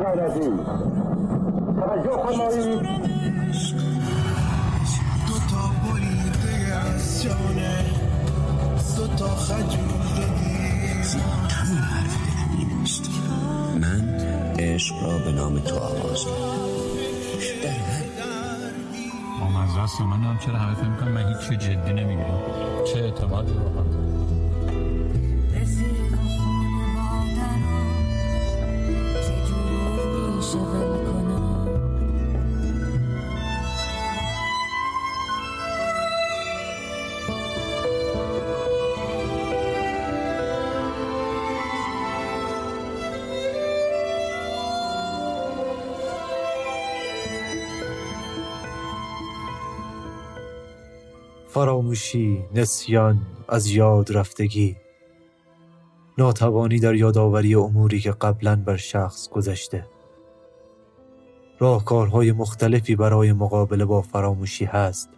غیرتی توجه فرمایید. دو تا بریده از جانه دو تا من عشق را به نام تو آغاز هر با است من هم چرا همه فکر می‌کنم من هیچ جدی نمی‌گیرم چه اعتمادی رو فراموشی نسیان از یاد رفتگی. ناتوانی در یادآوری اموری که قبلا بر شخص گذشته. راهکارهای مختلفی برای مقابله با فراموشی هست.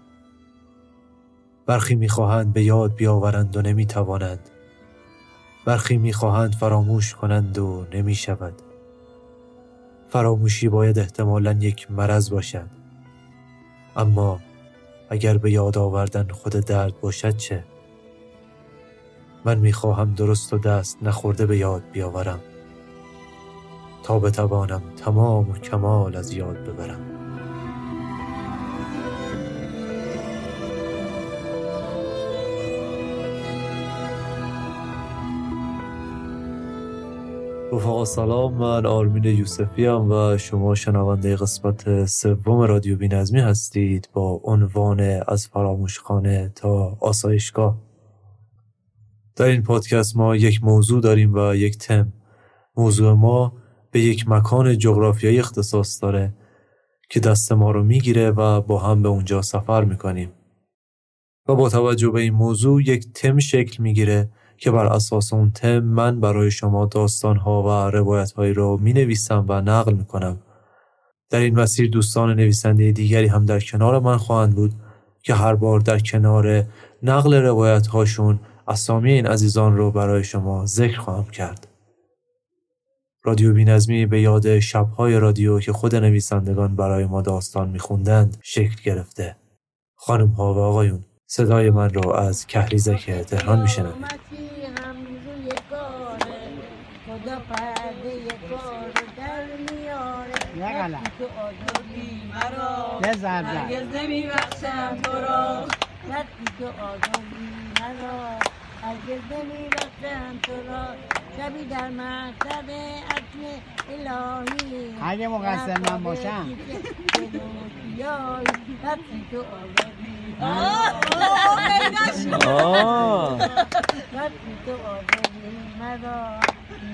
برخی می‌خواهند به یاد بیاورند و نمی‌توانند. برخی می‌خواهند فراموش کنند و نمی‌شود. فراموشی باید احتمالا یک مرض باشد. اما اگر به یاد آوردن خود درد باشد چه؟ من می‌خواهم درست و دست نخورده به یاد بیاورم تا بتوانم تمام و کمال از یاد ببرم رفقا سلام. من آرمین یوسفی هم و شما شنونده قسمت سوم رادیو بینظمی هستید با عنوان از فراموشخانه تا آسایشگاه. در این پادکست ما یک موضوع داریم و یک تم. موضوع ما به یک مکان جغرافیایی اختصاص داره که دست ما رو می‌گیره و با هم به اونجا سفر می‌کنیم. و با توجه به این موضوع یک تم شکل می‌گیره که بر اساس اون تم من برای شما داستانها و روایتهایی رو می نویسم و نقل می کنم. در این مسیر دوستان نویسنده دیگری هم در کنار من خواهند بود که هر بار در کنار نقل روایت هاشون اسامی این عزیزان رو برای شما ذکر خواهم کرد. رادیو بینظمی به یاد شبهای رادیو که خود نویسندگان برای ما داستان میخوندند شکل گرفته. خانم ها و آقایون صدای من رو از کهریزک تهران میشنوید. هرگز نمیبخشم تو را. را. شبی در مقصد عطم الهی. اگه مقصر من باشم. وقتی تو آزادی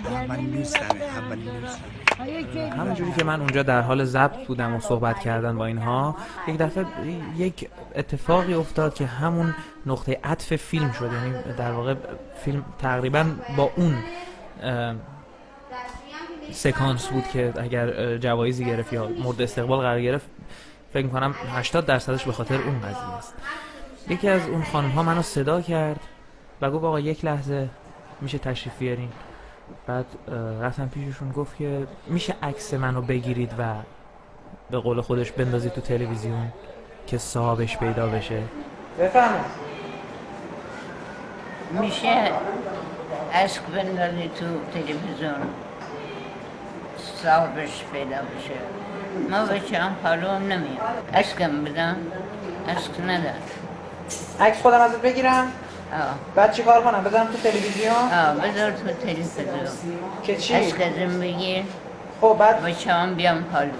اولین دوستمه همونجوری که من اونجا در حال ضبط بودم و صحبت کردن با اینها یک دفعه یک اتفاقی افتاد که همون نقطه عطف فیلم شد یعنی در واقع فیلم تقریبا با اون سکانس بود که اگر جوایزی گرفت یا مورد استقبال قرار گرفت. فکر می‌کنم 80 درصدش به خاطر اون قضیه است. یکی از اون خانم ها منو صدا کرد و گفت آقا یک لحظه میشه تشریف بیارین؟ بعد رفتم پیششون گفت که میشه عکس منو بگیرید و به قول خودش بندازید تو تلویزیون که صاحبش پیدا بشه. بفهمم میشه عشق بندازی تو تلویزیون صاحبش پیدا بشه. ما بچه هم حالو هم نمیاد عشقم بدم عشق ندارم. عکس خودم ازت بگیرم. آه. بعد چی کار کنم؟ بذارم تو تلویزیون؟ آه بذار تو تلویزیون. که چی؟ عشق ازم بگیر. خب بعد؟ بچه هم بیام حالو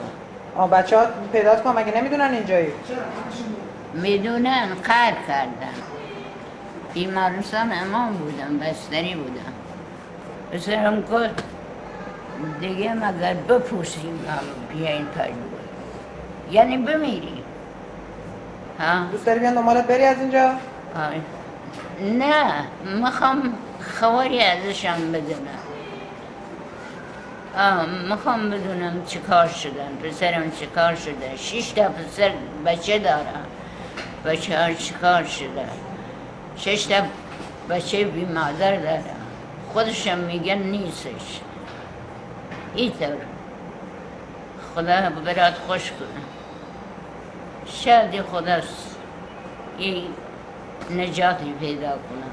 آه بچه ها پیدات کن مگه نمی‌دونن اینجایی؟ می‌دونن قهر کردن. بیمارستان امام بودم بستری بودم. بسرم گفت دیگه مگر بپوسیم هم بیاین پلو یعنی بمیریم. ها؟ دوست داری بیان دنبالت بری از اینجا. نه می‌خوام خبری ازشم بدونم. می‌خوام بدونم چه کار شدن. پسرم چه کار شده؟ شش تا پسر بچه دارم بچه ها چه کار شده؟ شش تا بچه بی مادر دارم خودشم میگن نیستش. اینطور خدا برات خوش کنه شاید خداست یه نجاتی پیدا کنم.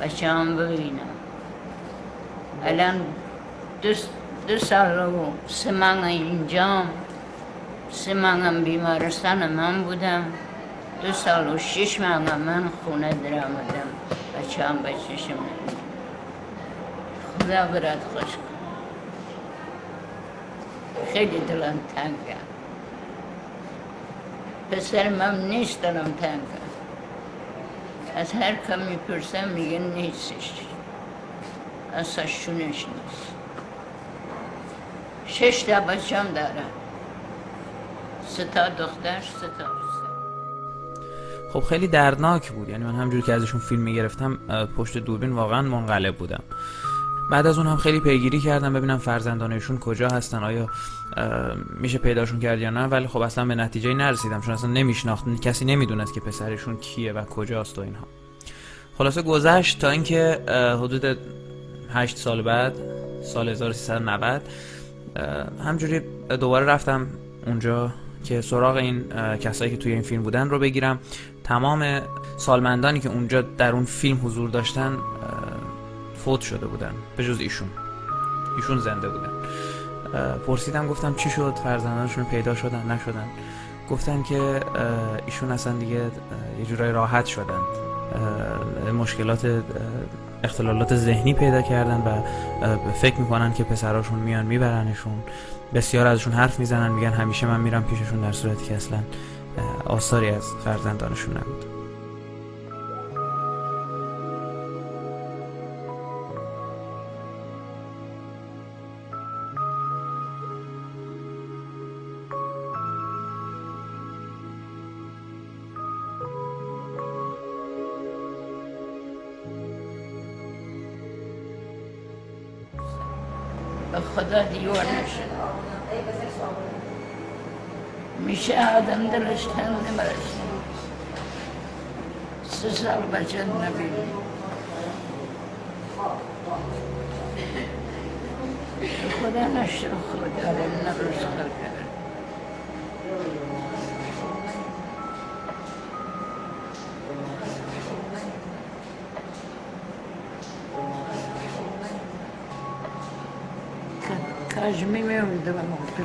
بچه هم ببینم. الان دو, سال و سه ماه اینجا سه بیمارستان من بودم. دو سال و شش ماه من خونه در آمدم بچه هم بچهشم خدا برات خوش خیلی دلم تنگه پسر من نیست دلم تنگه از هر کم می‌پرسم میگه نیستش. اصلا شونش نیست. شش تا بچم دارم. سه تا دختر سه تا. خب خیلی دردناک بود. یعنی من همجوری که ازشون فیلم می‌گرفتم پشت دوربین واقعا منقلب بودم. بعد از اون هم خیلی پیگیری کردم ببینم فرزندانشون کجا هستن آیا میشه پیداشون کرد یا نه. ولی خب اصلا به نتیجه نرسیدم چون اصلا نمیشناخت کسی نمی‌دونست که پسرشون کیه و کجاست و اینها. خلاصه گذشت تا اینکه حدود 8 سال بعد سال 1390 اه، همجوری دوباره رفتم اونجا که سراغ این کسایی که توی این فیلم بودن رو بگیرم. تمام سالمندانی که اونجا در اون فیلم حضور داشتن فوت شده بودن به جز ایشون. ایشون زنده بودن. پرسیدم گفتم چی شد؟ فرزندانشون پیدا شدن نشدن. گفتن که ایشون اصلا دیگه یه جورای راحت شدن. مشکلات اختلالات ذهنی پیدا کردن و فکر می‌کنن که پسراشون میان میبرنشون. بسیار ازشون حرف می‌زنن میگن همیشه من میرم پیششون در صورتی که اصلا آثاری از فرزندانشون نبود. درجتها ونمرتها سز أربع جنة بيني خذ أنا الشيخ قال لنا الرزق كراجمي ما يندم في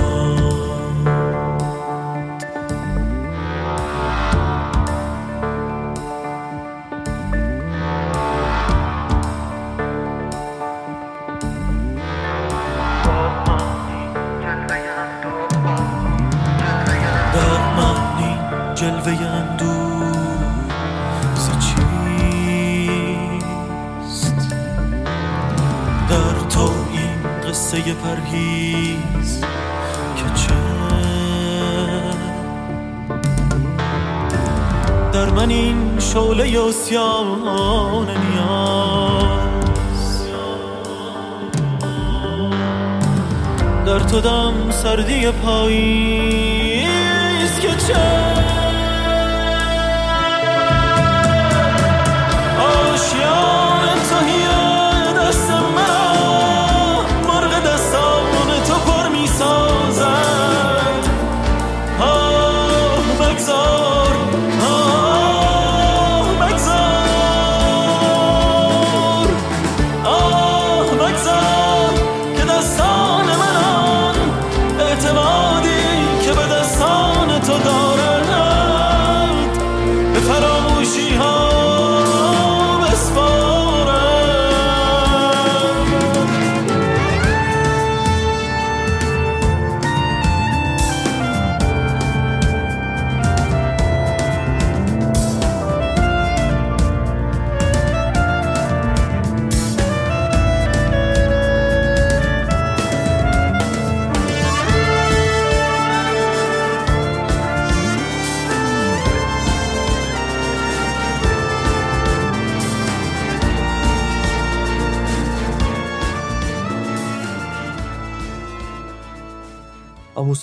شد اسیان نیاز. در تو دم سردی پاییز که چه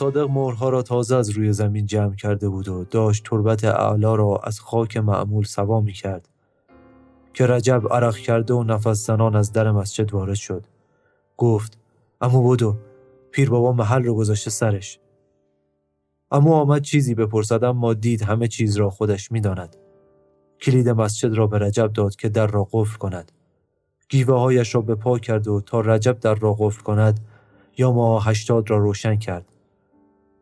صادق مهرها را تازه از روی زمین جمع کرده بود و داشت تربت اعلا را از خاک معمول سوا می کرد که رجب عرق کرده و نفس زنان از در مسجد وارد شد. گفت امو بدو پیر بابا محل رو گذاشته سرش. امو آمد چیزی بپرسد اما دید همه چیز را خودش می‌داند کلید مسجد را به رجب داد که در را قفل کند. گیوه هایش را به پا کرد و تا رجب در را قفل کند یا ما هشتاد را روشن کرد.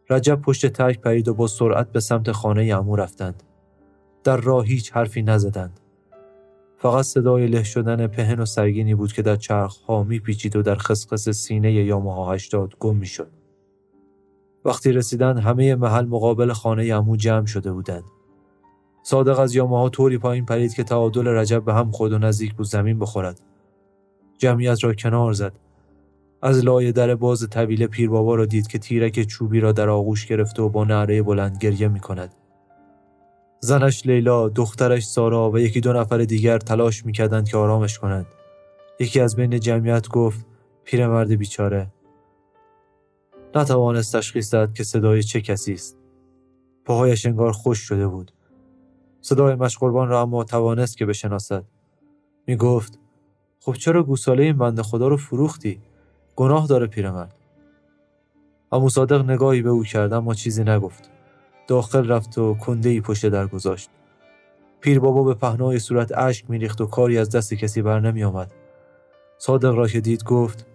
رجب پشت ترک پرید و با سرعت به سمت خانه امو رفتند در راه هیچ حرفی نزدند فقط صدای له شدن پهن و سرگینی بود که در چرخ ها می پیچید و در خسخس سینه یاماها هشتاد گم می شد. وقتی رسیدند همه محل مقابل خانه امو جمع شده بودند. صادق از یاماها طوری پایین پرید که تعادل رجب به هم خود و نزدیک بود زمین بخورد. جمعیت را کنار زد. از لای در باز طویل پیر بابا را دید که تیرک چوبی را در آغوش گرفته و با نعره بلند گریه می کند. زنش لیلا، دخترش سارا و یکی دو نفر دیگر تلاش می‌کردند که آرامش کنند. یکی از بین جمعیت گفت پیرمرد بیچاره. نتوانست تشخیص داد که صدای چه کسی است. پاهایش انگار خوش شده بود. صدای مشقربان را اما توانست که بشناسد. می گفت خب چرا گوساله این بنده خدا رو فروختی؟ گناه داره پیرمرد. اما صادق نگاهی به او کرد اما چیزی نگفت. داخل رفت و کنده ای پشت در گذاشت. پیر بابا به پهنای صورت اشک میریخت و کاری از دست کسی بر نمی آمد. صادق را که دید گفت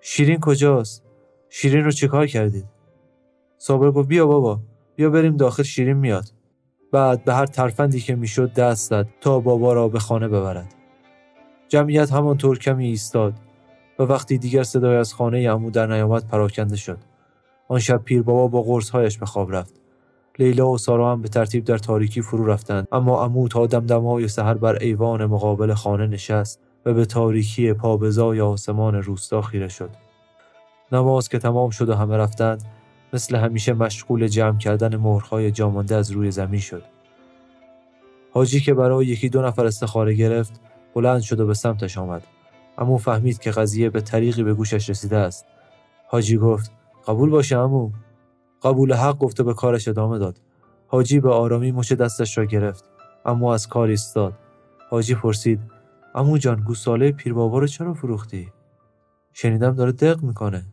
شیرین کجاست؟ شیرین رو چیکار کردید؟ صابر گفت بیا بابا بیا بریم داخل شیرین میاد. بعد به هر ترفندی که می‌شد دست زد تا بابا را به خانه ببرد. جمعیت همانطور کمی ایستاد و وقتی دیگر صدای از خانه عمو در نیامد پراکنده شد. آن شب پیر بابا با قرصهایش به خواب رفت. لیلا و سارا هم به ترتیب در تاریکی فرو رفتند اما عمو تا دمدمای سحر بر ایوان مقابل خانه نشست و به تاریکی پابزای آسمان روستا خیره شد نماز که تمام شد و همه رفتند مثل همیشه مشغول جمع کردن مهرهای جامانده از روی زمین شد حاجی که برای یکی دو نفر استخاره گرفت بلند شد و به سمتش آمد امو فهمید که قضیه به طریقی به گوشش رسیده است. حاجی گفت قبول باشه امو. قبول حق گفته به کارش ادامه داد. حاجی به آرامی مچ دستش را گرفت. اما از کار ایستاد. حاجی پرسید امو جان گوساله پیر بابا رو چرا فروختی؟ شنیدم داره دق می‌کنه.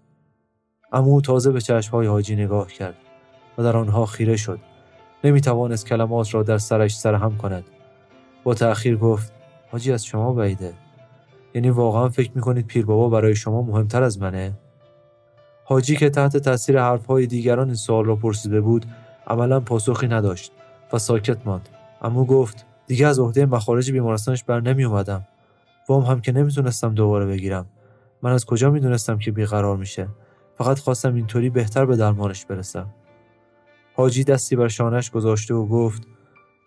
امو تازه به چشمهای حاجی نگاه کرد و در آنها خیره شد. نمی‌توانست کلمات را در سرش سرهم کند. با تأخیر گفت حاجی از شما بعیده یعنی واقعا فکر می‌کنید پیر بابا برای شما مهمتر از منه؟ حاجی که تحت تاثیر حرفهای دیگران این سوال را پرسیده بود عملا پاسخی نداشت و ساکت ماند. اما گفت دیگه از عهده مخارج بیمارستانش بر نمی اومدم. وام هم که نمی‌تونستم دوباره بگیرم. من از کجا می‌دونستم که بیقرار میشه؟ فقط خواستم اینطوری بهتر به درمانش برسم. حاجی دستی بر شانش گذاشته و گفت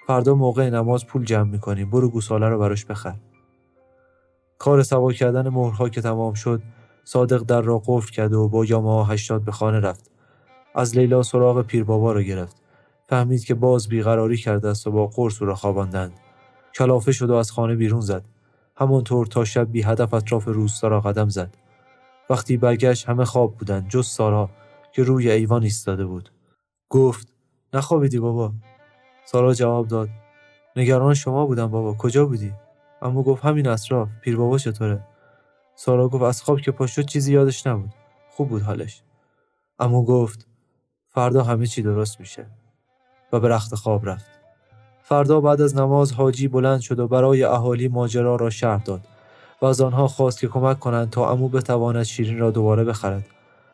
فردا موقع نماز پول جمع می‌کنیم برو گوساله رو براش بخر. کار سوا کردن مهرها که تمام شد صادق در را قفل کرد و با یاماها هشتاد به خانه رفت. از لیلا سراغ پیر بابا را گرفت. فهمید که باز بیقراری کرده است و با قرص او را خواباندند. کلافه شد و از خانه بیرون زد. همانطور تا شب بی هدف اطراف روستا را قدم زد. وقتی برگشت همه خواب بودند جز سارا که روی ایوان ایستاده بود. گفت نخوابیدی بابا؟ سارا جواب داد نگران شما بودم بابا کجا بودی؟ اما گفت همین اطراف پیر بابا چطوره؟ سارا گفت از خواب که پاشد چیزی یادش نبود. خوب بود حالش. اما گفت فردا همه چی درست میشه. و به رخت خواب رفت. فردا بعد از نماز حاجی بلند شد و برای اهالی ماجرا را شرح داد و از آنها خواست که کمک کنند تا امو بتواند شیرین را دوباره بخرد.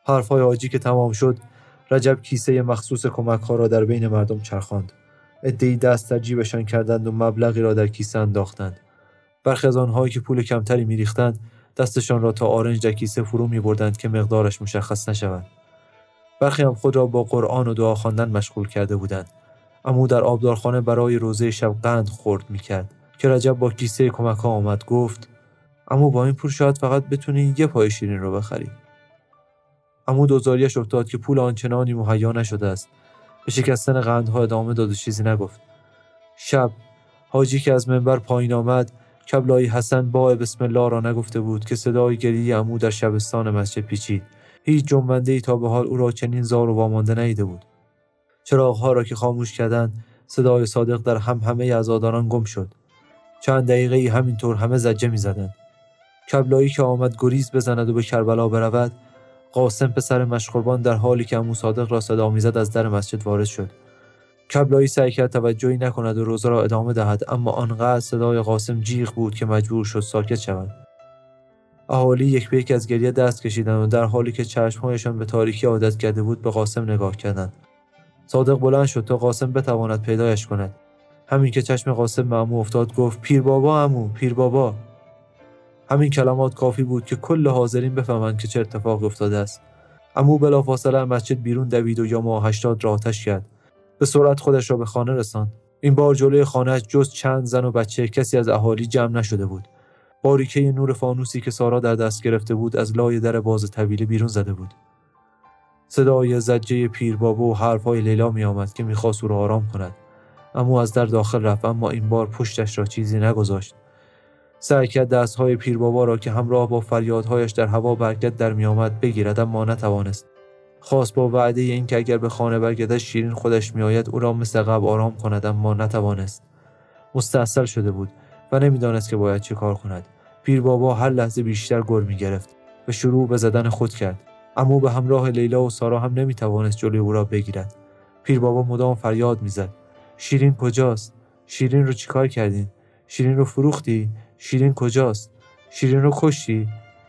حرفهای حاجی که تمام شد رجب کیسه مخصوص کمک ها را در بین مردم چرخاند. ادهی دست در جیبشان کردند و مبلغی را در کیسه انداختند. برخی از آنهایی که پول کمتری میریختند دستشان را تا آرنج در کیسه فرو می بردند که مقدارش مشخص نشود. برخی هم خود را با قرآن و دعا خواندن مشغول کرده بودند. امو در آبدارخانه برای روزه شب قند خورد می کرد که رجب با کیسه کمک آمد گفت امو با این پول شاید فقط بتونی یه پای شیرین رو بخری. امو دوزاریش افتاد که پول آنچنانی مهیا نشده است. به شکستن قندها ادامه داد و چیزی نگفت. شب حاجی که از منبر پایین آمد کبلای حسن با بسم الله را نگفته بود که صدای گریه امو در شبستان مسجد پیچید. هیچ جنبنده ای تا به حال او را چنین زار و وامانده ندیده بود. چراغها را که خاموش کردند صدای صادق در هم همه عزاداران گم شد. چند دقیقه ای همینطور همه زجه می زدند. کبلایی که آمد گریز بزند و به کربلا برود قاسم پسر مشقربان در حالی که امو صادق را صدا می‌زد از در مسجد وارد شد. کبلایی سعی کرد توجهی نکند و روزه را ادامه دهد اما آنقدر صدای قاسم جیغ بود که مجبور شد ساکت شود. اهالی یک به یک از گریه دست کشیدند و در حالی که چشمهایشان به تاریکی عادت کرده بود به قاسم نگاه کردند. صادق بلند شد تا قاسم بتواند پیدایش کند. همین که چشم قاسم به عمو افتاد گفت پیر بابا عمو پیر بابا. همین کلمات کافی بود که کل حاضرین بفهمند که چه اتفاقی افتاده است. عمو بلافاصله مسجد بیرون دوید و یاما هشتاد را آتش کرد. به سرعت خودش را به خانه رساند. این بار جلوی خانهاش جز چند زن و بچه کسی از اهالی جمع نشده بود. باریکه نور فانوسی که سارا در دست گرفته بود از لای در باز طویله بیرون زده بود. صدای زجه پیر بابا و حرفهای لیلا می آمد که می‌خواست او را آرام کند. اما از در داخل رفت اما این بار پشتش را چیزی نگذاشت. سعی کرد دستهای پیر بابا را که همراه با فریادهایش در هوا برکت در میآمد بگیرد اما نتوانست. خواست با وعده اینکه اگر به خانه برگردد شیرین خودش میآید او را مثل قبل آرام کند اما نتوانست. مستاصل شده بود و نمی‌دانست که باید چه کار کند. پیر بابا هر لحظه بیشتر گر می گرفت و شروع به زدن خود کرد. اما به همراه لیلا و سارا هم نمی توانست جلوی او را بگیرد. پیر بابا مدام فریاد می‌زد. شیرین کجاست؟ شیرین رو چیکار کردین؟ شیرین رو فروختی؟ شیرین کجاست؟ شیرین رو کشتی؟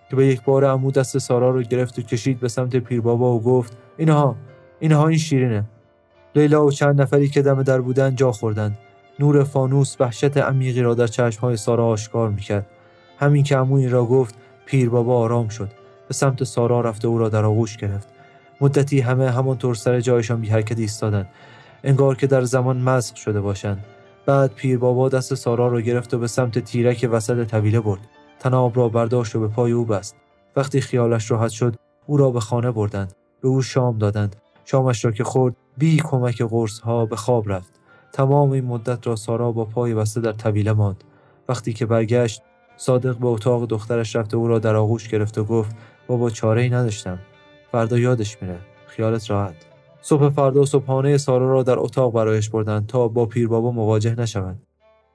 که به یک بار عمو دست سارا رو گرفت و کشید به سمت پیر بابا و گفت اینها اینها این شیرینه. لیلا و چند نفری که دم در بودن جا خوردند. نور فانوس وحشت عمیقی را در چشمهای سارا آشکار می‌کرد. همین که عمو این را گفت پیر بابا آرام شد. به سمت سارا رفت و او را در آغوش گرفت. مدتی همه همانطور سر جایشان بی حرکت ایستادند. انگار که در زمان مسخ شده باشند. بعد پیر بابا دست سارا را گرفت و به سمت تیرک وسط طویله برد. تناب را برداشت و به پای او بست. وقتی خیالش راحت شد او را به خانه بردند. به او شام دادند. شامش را که خورد بی کمک قرص ها به خواب رفت. تمام این مدت را سارا با پای بسته در طویله ماند. وقتی که برگشت صادق به اتاق دخترش رفت و او را در آغوش گرفت و گفت بابا چاره ای نداشتم. فردا یادش میره. خیالت راحت. صبح فردا صبحانه سارا را در اتاق برایش بردند تا با پیر بابا مواجه نشوند.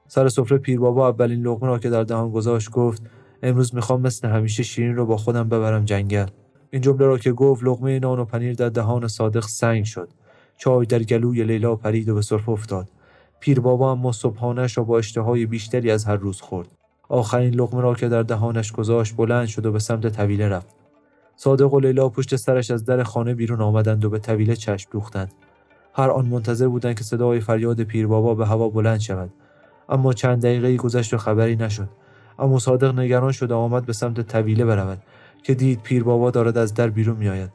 سر سفره پیر بابا اولین لقمه را که در دهان گذاشت گفت امروز می‌خوام مثل همیشه شیرین رو با خودم ببرم جنگل. این جمله را که گفت لقمه نان و پنیر در دهان صادق سنگ شد. چای در گلوی لیلا پرید و به سرفه افتاد. پیر بابا اما صبحانهش را با اشتهای بیشتری از هر روز خورد. آخرین لقمه را که در دهانش گذاشت بلند شد و به سمت طویله رفت. صادق و لیلا پشت سرش از در خانه بیرون آمدند و به طویله چشم دوختند. هر آن منتظر بودند که صدای فریاد پیر بابا به هوا بلند شود. اما چند دقیقه گذشت و خبری نشد. اما صادق نگران شد و آمد به سمت طویله برود که دید پیر بابا دارد از در بیرون میآید.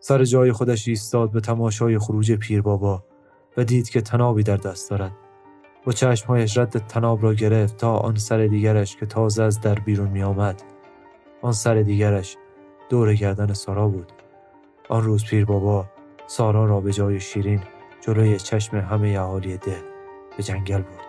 سر جای خودش ایستاد به تماشای خروج پیر بابا و دید که تنابی در دست دارد. با چشمهایش رد تناب را گرفت تا آن سر دیگرش که تازه از در بیرون می آمد. آن سر دیگرش دور گردن سارا بود. آن روز پیر بابا سارا را به جای شیرین جلوی چشم همه اهالی ده به جنگل برد.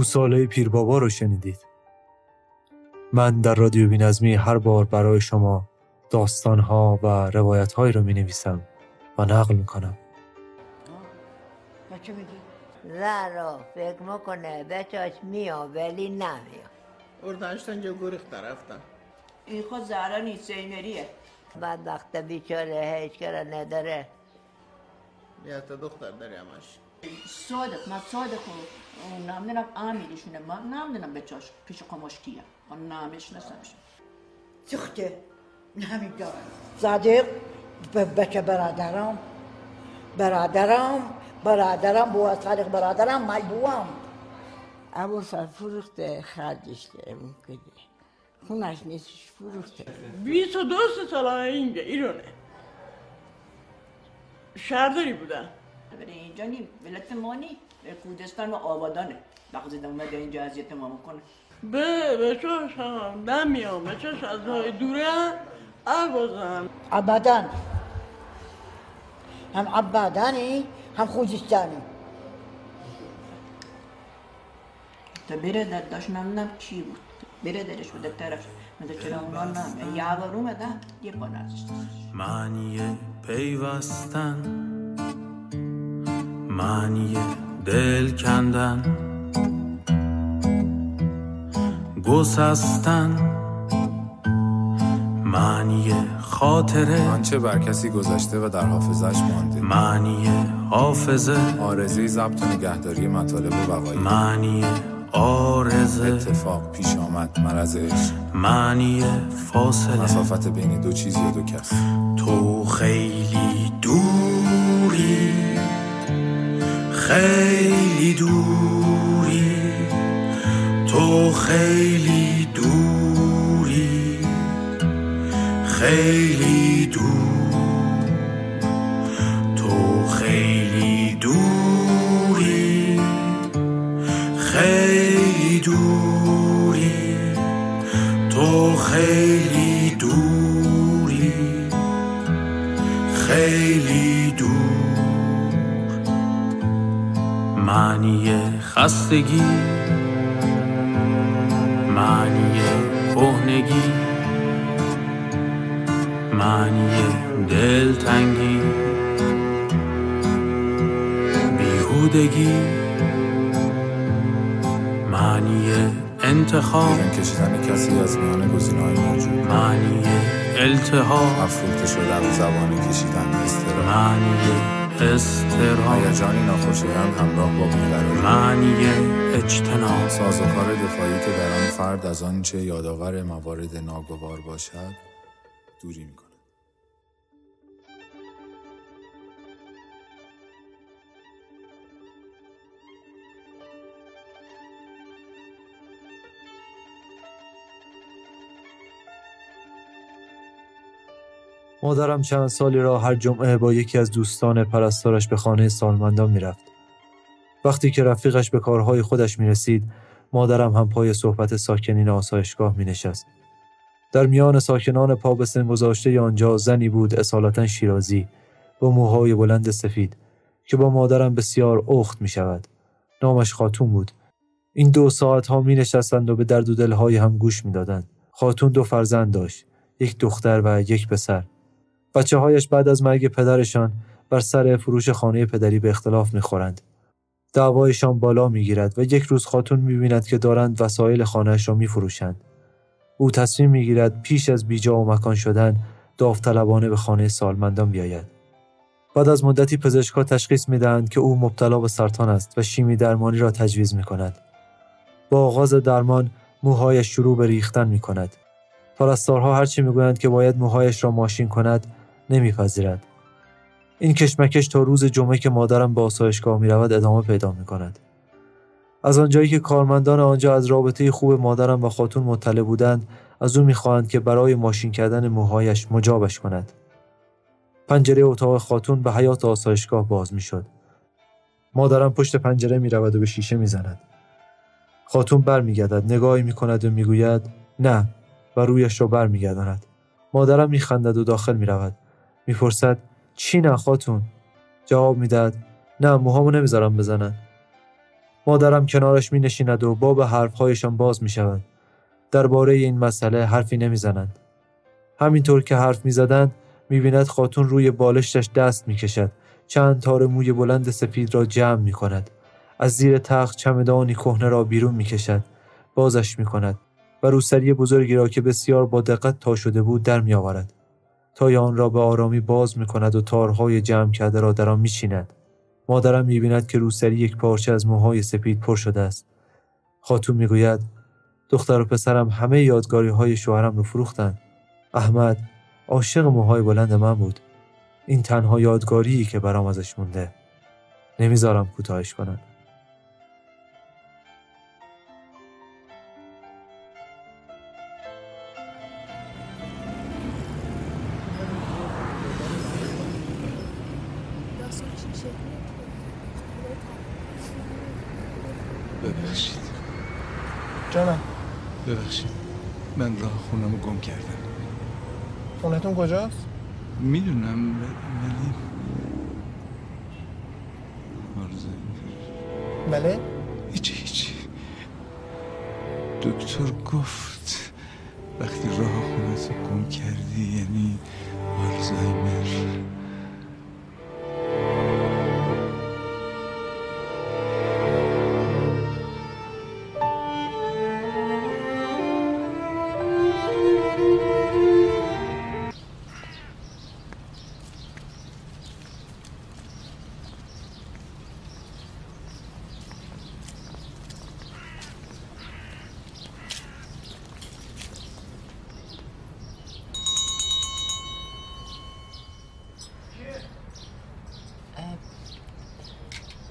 گوساله پیر بابا رو شنیدید. من در رادیو بینظمی هر بار برای شما داستانها و روایتهایی رو می نویسم و نقل می کنم زهرا فکر می‌کنه بچهاش میاد ولی نمیاد اردنشتن جو گریخ رفتن. این خود زهرا نیست زینریه بعد وقت بیچاره هیچ کاره نداره. یه تا دختر داری همش صادق من صادق و نمی‌دونم امیرشونه من نمی‌دونم بچاش پیش قماش کیه. من نمیشناسمش چخته؟ نمی‌دونم صادق بچه برادرم. برادرم برادرم بو صادق برادرم مای بوام. ابو سر فروخته خرجش کده خونش نیستش فروخته. بیست و دوست سال اینجا ایرانه. شهرداری بودن. برای اینجا نیم. ولت ما نی به کودستان و آبادانه. وقتی اومده اینجا اذیت ما می‌کنه. به به چوش هم نمیام به چوش از های دوره عوضم ابدا هم عبادانی هم خوزستانی. تا بره در داشت نمی‌دونم چی بود؟ بره درش بوده طرف. مده چرا اونا نه یه اومده یه پا معنی پیوستن. معنی دل کندن. گسستن. معنی خاطره. آنچه بر کسی گذشته و در حافظش مانده. معنی حافظه. آرزه ضبط و نگهداری مطالب بقایی معنی آرزه. اتفاق پیش آمد مرض معنی فاصله. مسافت بین دو چیز یا دو کس. تو خیلی خیلی دوری تو خیلی دوری خیلی دور تو خیلی دوری خیلی دوری تو خیلی دوری خیلی معنی خستگی معنی کهنگی معنی دلتنگی بیهودگی معنی انتخاب. بیرون کشیدن کسی از میان گزینه‌های موجود. معنی التهاب. افروخته شدن زبان کشیدن استرا معنی استراب هیجانی ناخوشایند همراه با بیقراری. معنی اجتناب. سازوکار دفاعی که در آن فرد از آنچه یادآور موارد ناگوار باشد دوری می‌کند. مادرم چند سالی را هر جمعه با یکی از دوستان پرستارش به خانه سالمندان می‌رفت. وقتی که رفیقش به کارهای خودش می رسید، مادرم هم پای صحبت ساکنین آسایشگاه می نشست. در میان ساکنان پا به سن گذاشته آنجا زنی بود اصالتا شیرازی با موهای بلند سفید که با مادرم بسیار اخت می شود. نامش خاتون بود. این دو ساعت ها می نشستند و به درد و دلهای هم گوش می دادند. خاتون دو فرزند داشت. یک دختر و یک پسر. بچه هایش بعد از مرگ پدرشان بر سر فروش خانه پدری به اختلاف می‌خورند. دعوایشان بالا می‌گیرد و یک روز خاتون می‌بیند که دارند وسایل خانهاش را میفروشند. او تصمیم می‌گیرد پیش از بیجا و مکان شدن داوطلبانه به خانه سالمندان بیاید. بعد از مدتی پزشکا تشخیص می‌دهند که او مبتلا به سرطان است و شیمی درمانی را تجویز می‌کند. با آغاز درمان موهایش شروع به ریختن می‌کند. پرستارها هرچی می‌گویند که باید موهایش را ماشین کند نمیپذیرد. این کشمکش تا روز جمعه که مادرم به آسایشگاه می رود ادامه پیدا می کند. از آنجایی که کارمندان آنجا از رابطه خوب مادرم و خاتون مطلع بودند از او می‌خواهند که برای ماشین کردن موهایش مجابش کند. پنجره اتاق خاتون به حیات آسایشگاه باز می‌شد. مادرم پشت پنجره می رود و به شیشه می زند. خاتون برمیگردد نگاهی می کند و می‌گوید نه و رویش را برمیگرداند. مادرم میخندد و داخل می رود. می‌پرسد چی نه خاتون؟ جواب می‌دهد نه موهامو نمی‌ذارم بزنن. مادرم کنارش می نشیند و باب حرفهایشان باز می شود. درباره این مسئله حرفی نمی‌زنند. همینطور که حرف می زدند می بیند خاتون روی بالشتش دست می کشد. چند تار موی بلند سفید را جمع می کند. از زیر تخت چمدانی کهنه را بیرون می کشد. بازش می کند و روسری بزرگی را که بسیار با دقت تا شده بود در می آورد. تای آن را به آرامی باز می کند و تارهای جمع کرده را در آن می چیند. مادرم می بیند که روسری یک پارچه از موهای سپید پر شده است. خاتون می گوید دختر و پسرم همه یادگاری های شوهرم رو فروختند. احمد عاشق موهای بلند من بود. این تنها یادگاری که برام ازش مونده. نمی‌ذارم کوتاهش کنن. می‌دونم ولی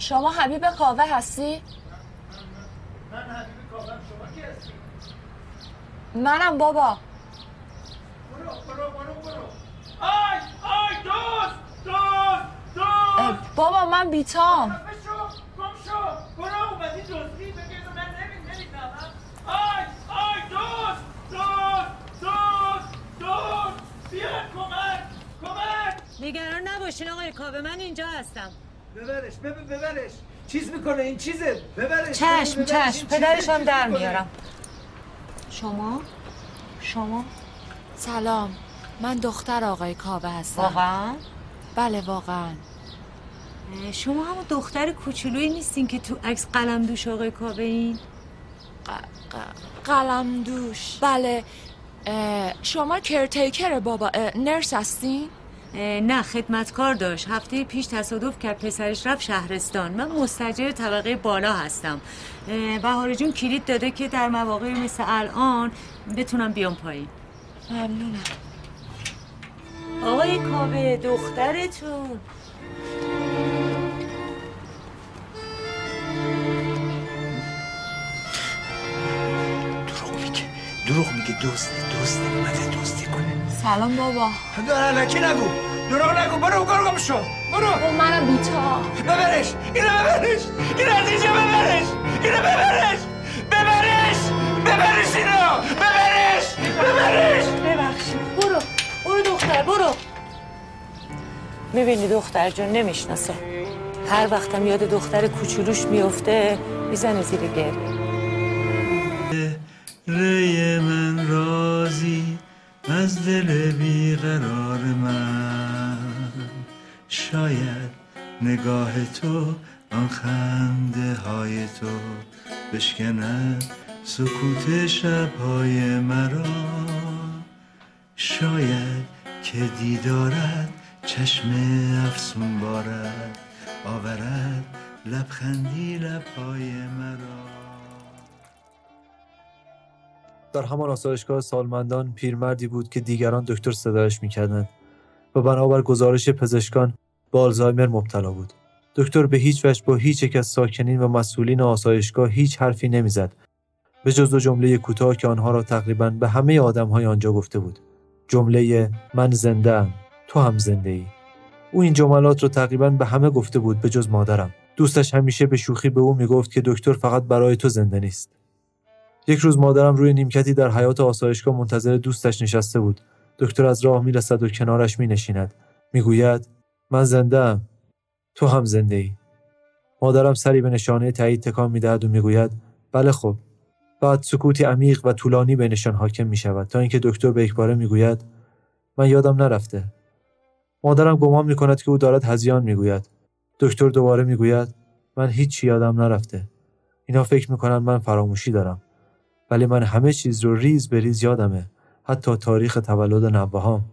شما حبیب کاوه هستی؟ من حبیب کاوه شما کی هستی؟ منم بابا برو برو برو برو آی آی دوست دوست دوست بابا من بیتام برو اومدی دزدی بگیر من آی آی دوست دوست دوست دوست کمک کمک نگران نباشین آقای کاوه من اینجا هستم ببرش ببر ببرش. چیز می‌کنه این چیزه؟ ببرش چشم ببرش، چشم. پدرش هم در. میارم. شما؟ شما؟ سلام. من دختر آقای کاوه هستم. واقعا؟ بله واقعا. شما همون دختر کوچولویی نیستین که تو عکس قلم دوش آقای کاوه این؟ قلم دوش. بله. شما کرتیکر بابا نرس هستین؟ نه خدمتکار داشت. هفته پیش تصادف کرد پسرش رفت شهرستان. من مستجر طبقه بالا هستم. بهار جون کلید داده که در مواقع مثل الان بتونم بیام پایین. ممنونم. آقای کاوه دخترتون. دروغ میگه. دوست دوست. اومده سلام بابا. داره نکی نگو؟ دروغ نگو برو برو گم شو. برو. او منم بیتا ببرش. اینو ببرش. اینو از اینجا ببرش. اینو ببرش. ببرش. ببرش اینو. ببرش. ببرش. ببخشید. برو. برو دختر برو. می‌بینی دختر جون نمی‌شناسه. هر وقتم یاد دختر کوچولوش میفته می‌زنه زیر گریه. ری من رازی از دل بیقرار من. شاید نگاه تو آن خنده های تو بشکند سکوت شبهای مرا. شاید که دیدارت چشم افسون بارد آورد لبخندی لبهای مرا. در همان آسایشگاه سالمندان پیرمردی بود که دیگران دکتر صدایش می‌کردند و بنابر گزارش پزشکان به آلزایمر مبتلا بود. دکتر به هیچ وجه با هیچ یک از ساکنین و مسئولین آسایشگاه هیچ حرفی نمی‌زد. به جز دو جمله کوتاه که آنها را تقریبا به همه آدمهای آنجا گفته بود. جمله من زنده ام تو هم زنده ای او این جملات را تقریبا به همه گفته بود به جز مادرم. دوستش همیشه به شوخی به او می‌گفت که دکتر فقط برای تو زنده نیست. یک روز مادرم روی نیمکتی در حیات آسایشگاه منتظر دوستش نشسته بود. دکتر از راه می‌رسد و کنارش می نشیند. می‌گوید من زنده ام. تو هم زنده ای. مادرم سری به نشانه تایید تکان می‌دهد و می‌گوید بله خب. بعد سکوتی عمیق و طولانی بینشان حاکم می شود تا اینکه دکتر به یکباره می‌گوید من یادم نرفته. مادرم گمان می کند که او دارد هزیان می‌گوید. دکتر دوباره می‌گوید من هیچ یادم نرفته. اینا فکر می‌کنن من فراموشی دارم. ولی من همه چیز رو ریز به ریز یادمه. حتی تاریخ تولد نوهام.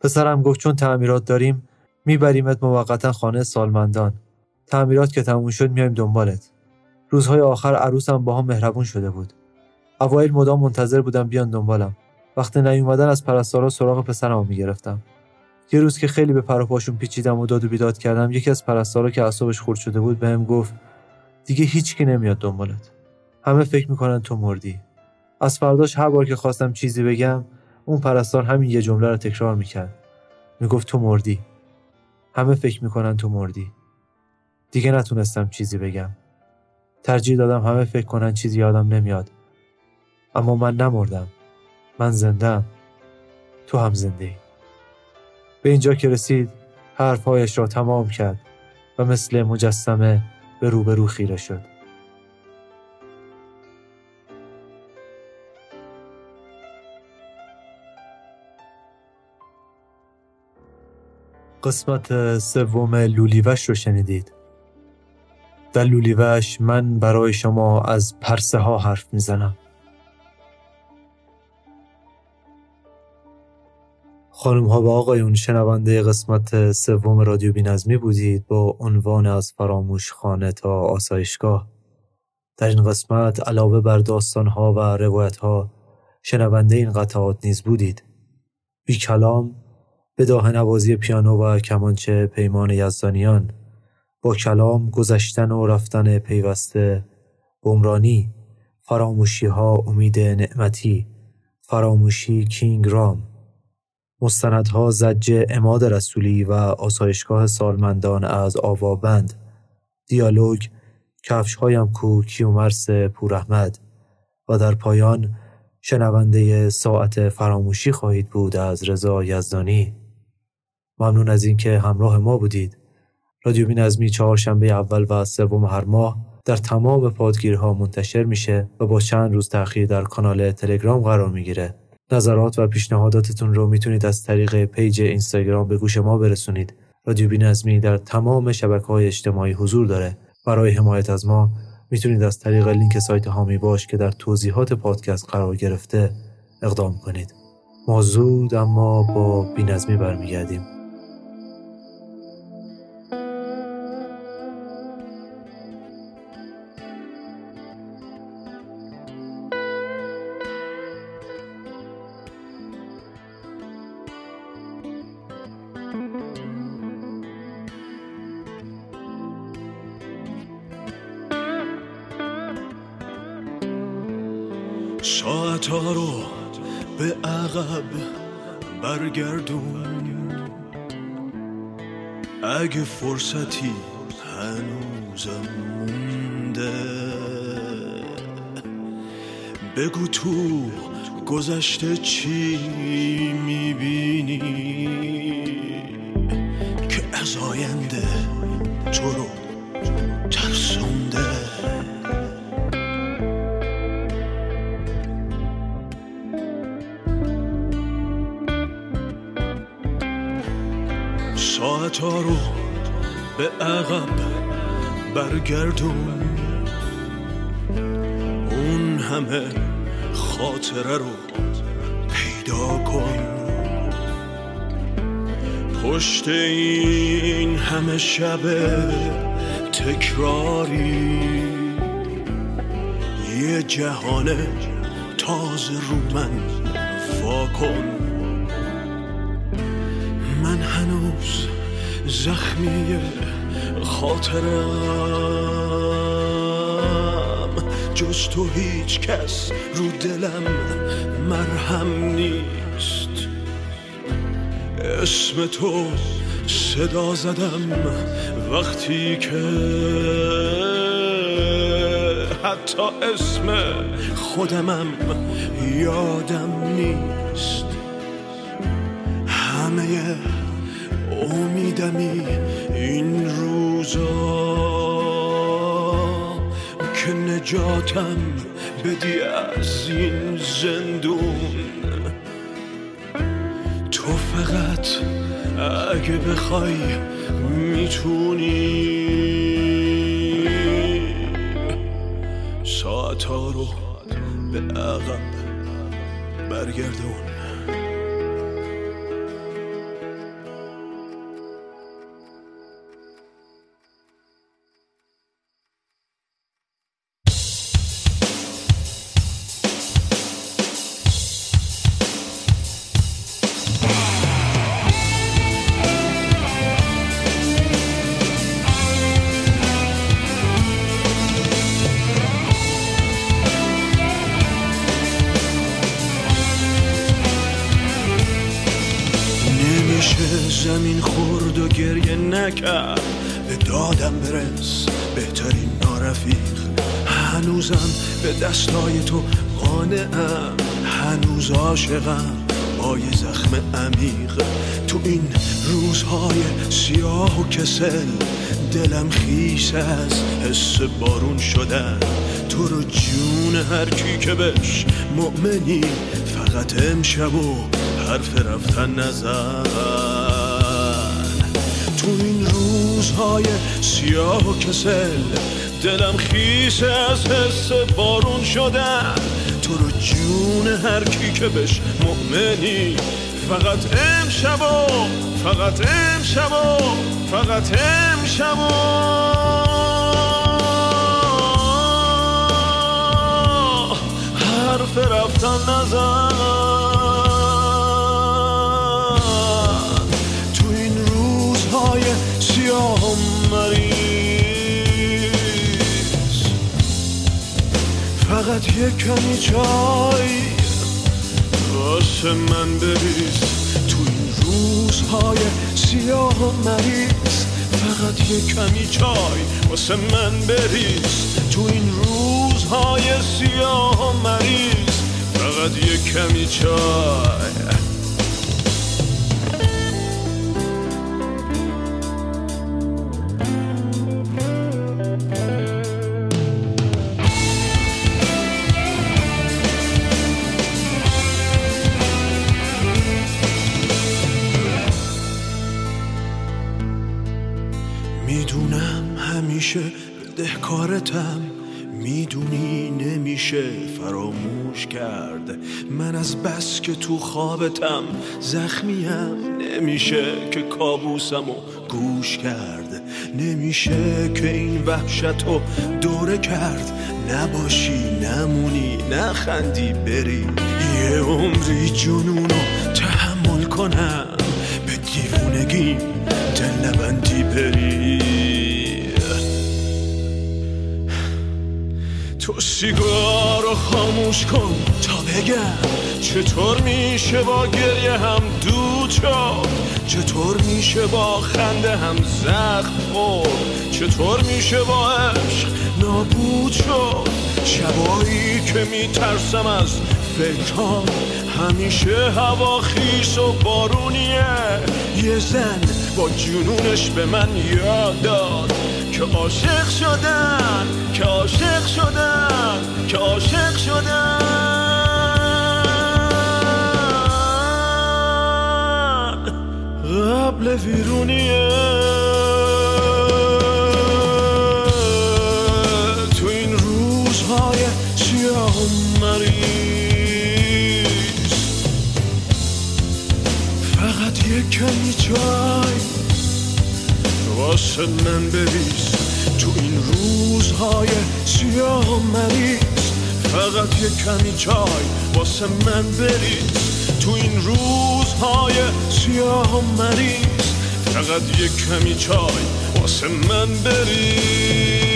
پسرم گفت چون تعمیرات داریم میبریمت موقتا خانه سالمندان. تعمیرات که تموم شد میایم دنبالت. روزهای آخر عروسم با هم مهربون شده بود. اوایل مدام منتظر بودم بیان دنبالم. وقتی نیومدن از پرستارا سراغ پسرمو می‌گرفتم. یه روز که خیلی به پر و پاشون پیچیدم و داد و بیداد کردم یکی از پرستارا که اعصابش خورد شده بود بهم گفت دیگه هیچکی نمیاد دنبالت. همه فکر می‌کنن تو مردی. از فرداش هر بار که خواستم چیزی بگم اون پرستار همین یه جمله رو تکرار می‌کرد. می‌گفت تو مردی. همه فکر می‌کنن تو مردی. دیگه نتونستم چیزی بگم. ترجیح دادم همه فکر کنن چیزی یادم نمیاد. اما من نمردم. من زندم تو هم زنده ای. به اینجا که رسید حرفهایش را تمام کرد و مثل مجسمه به روبرو خیره شد. قسمت سوم لولیوش رو شنیدید. در لولیوش من برای شما از پرسه ها حرف می‌زنم. خانم ها و آقایون شنونده قسمت سوم رادیو بینظمی بودید با عنوان از فراموش خانه تا آسایشگاه. در این قسمت علاوه بر داستان ها و روایت ها شنونده این قطعات نیز بودید. بی کلام بداه نوازی پیانو و کمانچه پیمان یزدانیان با کلام گذشتن و رفتن پیوسته بمرانی فراموشی ها امید نعمتی فراموشی کینگ رام. مستندها زجه اماد رسولی و آسایشگاه سالمندان از آوابند دیالوگ کفش هایم کو کیومرس پوراحمد و در پایان شنونده ساعت فراموشی خواهید بود از رضا یزدانی. ممنون از اینکه همراه ما بودید. رادیو بی نظمی چهارشنبه اول و سوم هر ماه در تمام پادگیرها منتشر میشه و با چند روز تأخیر در کانال تلگرام قرار می‌گیره. نظرات و پیشنهاداتتون رو می‌تونید از طریق پیج اینستاگرام به گوش ما برسونید. رادیو بی نظمی در تمام شبکه های اجتماعی حضور داره. برای حمایت از ما می‌تونید از طریق لینک سایت هامی باش که در توضیحات پادکست قرار گرفته اقدام کنید. ما زود اما با بینظمی برمیگردیم. فرصتی هنوزم مونده. بگو تو گذشته چی به عقب برگردون. اون همه خاطره رو پیدا کن. پشت این همه شب تکراری یه جهان تازه رو من فاکن. من هنوز زخمی خاطرم. جز تو هیچ کس رو دلم مرهم نیست. اسم تو صدا زدم وقتی که حتی اسم خودمم یادم نیست. همه امیدمی این روزا؟ که نجاتم بدی از این زندون. تو فقط اگه بخوای می‌تونی. ساعت ها رو به عقب برگردون. فقط امشب و حرف رفتن نزن. تو این روزهای سیاه و کسل دلم خیس از حس بارون شدن. تو رو جون هر کی که بش مؤمنی. فقط امشب و فقط امشب و فقط امشب حرف رفتن نزن. و مریض. فقط یه کمی چای واسه من بریز. تو این روزهای سیاه و مریض فقط یه کمی چای واسه من بریز. تو این روزهای سیاه و مریض فقط یه کمی چای. می‌دونم همیشه بدهکارتم می‌دونی نمیشه فراموش کرد. من از بس که تو خوابتم زخمیم. نمیشه که کابوسم و گوش کرد. نمیشه که این وحشت رو دوره کرد. نباشی نمونی نخندی بری. یه عمری جنونو تحمل کنم. دیوونگی دل نبندی بری تو سیگار خاموش کن تا بگم چطور میشه با گریه هم شد؟ چطور میشه با خنده هم زخم خورد؟ چطور میشه با عشق نابود شد؟ شبایی که میترسم از فکرام همیشه هوا خیس و بارونیه. یه زن با جنونش به من یاد داد که عاشق شدن که عاشق شدن که عاشق شدن. قبل ویرونیه. تو این روزهای سیاه و یه کمی چای واسه من بریز. تو این روزهای سیاه و مریض. فقط یه کمی چای واسه من بریز. تو این روزهای سیاه و مریض. فقط یه کمی چای واسه من بریز.